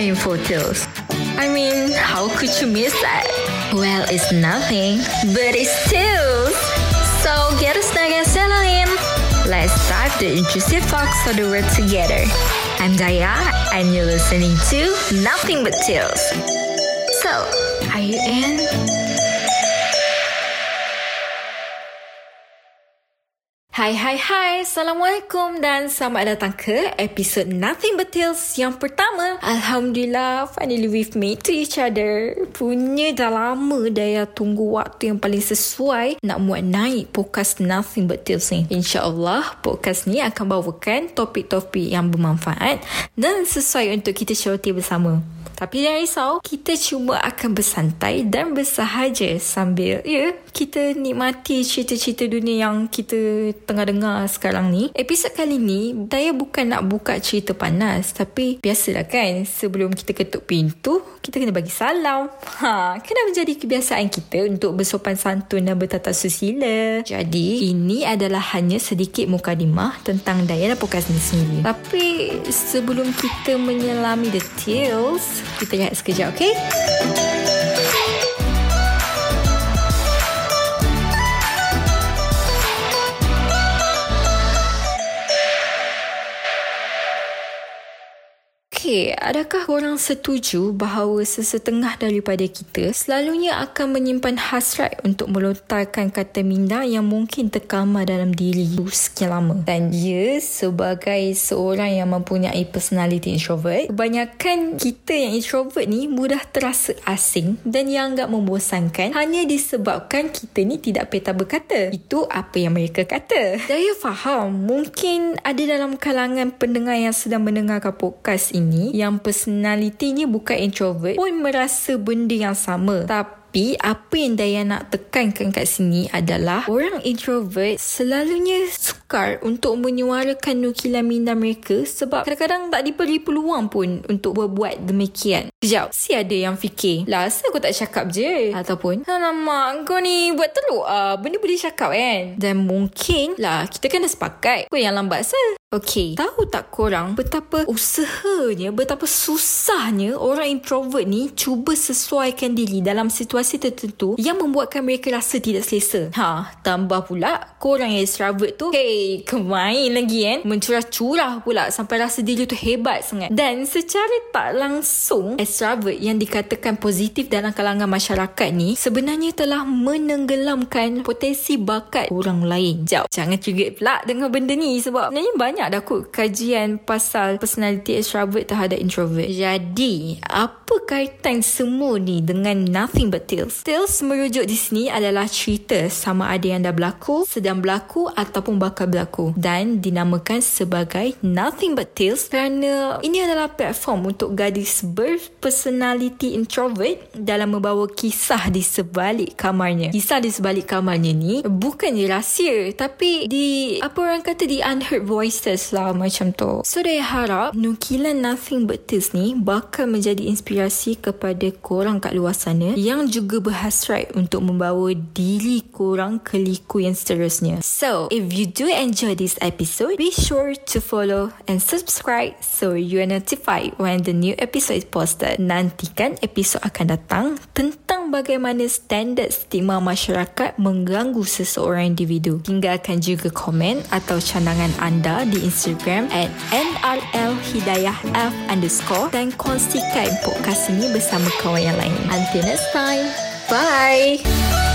info tales. I mean, how could you miss that? Well, it's nothing, but it's tales. So get a snack and settle in. Let's dive the intrusive facts of the world together. I'm Daya, and you're listening to Nothing But Tales. So, are you in? Hai hai hai. Assalamualaikum dan selamat datang ke episod Nothing But Tales yang pertama. Alhamdulillah finally we've made to each other. Punya dah lama Daya tunggu waktu yang paling sesuai Nak muat naik podcast Nothing But Tales ni. InsyaAllah podcast ni akan bawakan topik-topik yang bermanfaat Dan sesuai untuk kita syurati bersama tapi jangan risau, kita cuma akan bersantai dan bersahaja sambil ya, kita nikmati cerita-cerita dunia yang kita tengah dengar sekarang ni. Episod kali ni, saya bukan nak buka cerita panas. Tapi biasalah kan, sebelum kita ketuk pintu, kita kena bagi salam. Ha, kena menjadi kebiasaan kita untuk bersopan santun dan bertata susila. Jadi, ini adalah hanya sedikit mukadimah tentang daya dan podcast ni sendiri. Tapi, sebelum kita menyelami details, kita lihat sekejap, okay? Okay, adakah korang setuju bahawa sesetengah daripada kita selalunya akan menyimpan hasrat untuk melontarkan kata minda yang mungkin terkamar dalam diri sekian lama? Dan ia sebagai seorang yang mempunyai personality introvert, kebanyakan kita yang introvert ni mudah terasa asing dan yang agak membosankan hanya disebabkan kita ni tidak peta berkata. Itu apa yang mereka kata. Saya faham, mungkin ada dalam kalangan pendengar yang sedang mendengarkan podcast ini ni yang personalitinya bukan introvert pun merasa benda yang sama. Tapi tapi apa yang Daya nak tekankan kat sini adalah orang introvert selalunya sukar untuk menyuarakan nukilan minda mereka sebab kadang-kadang tak diberi peluang pun untuk berbuat demikian. Sekejap, si ada yang fikir, lah asal aku tak cakap je? Ataupun, alamak kau ni buat teruk ah, benda boleh cakap kan? Dan mungkin lah kita kena sepakat kau yang lambat sel. Okay, tahu tak korang betapa usahanya, betapa susahnya orang introvert ni cuba sesuaikan diri dalam situasi tertentu yang membuatkan mereka rasa tidak selesa. Ha, tambah pula korang yang extrovert tu, hey, kemain lagi kan? Mencurah-curah pula sampai rasa diri tu hebat sangat. Dan secara tak langsung, extrovert yang dikatakan positif dalam kalangan masyarakat ni sebenarnya telah menenggelamkan potensi bakat orang lain. Jauh, jangan trigger pula dengan benda ni sebab sebenarnya banyak dah kot kajian pasal personality extrovert terhadap introvert. Jadi, apa kaitan semua ni dengan nothing but Tales. Tales merujuk di sini adalah cerita sama ada yang dah berlaku, sedang berlaku ataupun bakal berlaku dan dinamakan sebagai Nothing But Tales kerana ini adalah platform untuk gadis berpersonality introvert dalam membawa kisah di sebalik kamarnya. Kisah di sebalik kamarnya ni bukannya rahsia tapi di apa orang kata di unheard voices lah macam tu. So saya harap nukilan Nothing But Tales ni bakal menjadi inspirasi kepada korang kat luar sana yang juga berhasrat untuk membawa diri korang ke liku yang seterusnya. So, if you do enjoy this episode, be sure to follow and subscribe so you are notified when the new episode is posted. Nantikan episod akan datang bagaimana standard stigma masyarakat mengganggu seseorang individu. Tinggalkan juga komen atau cadangan anda di Instagram at nrlhidayahf underscore dan kongsikan podcast ini bersama kawan yang lain. Until next time. Bye.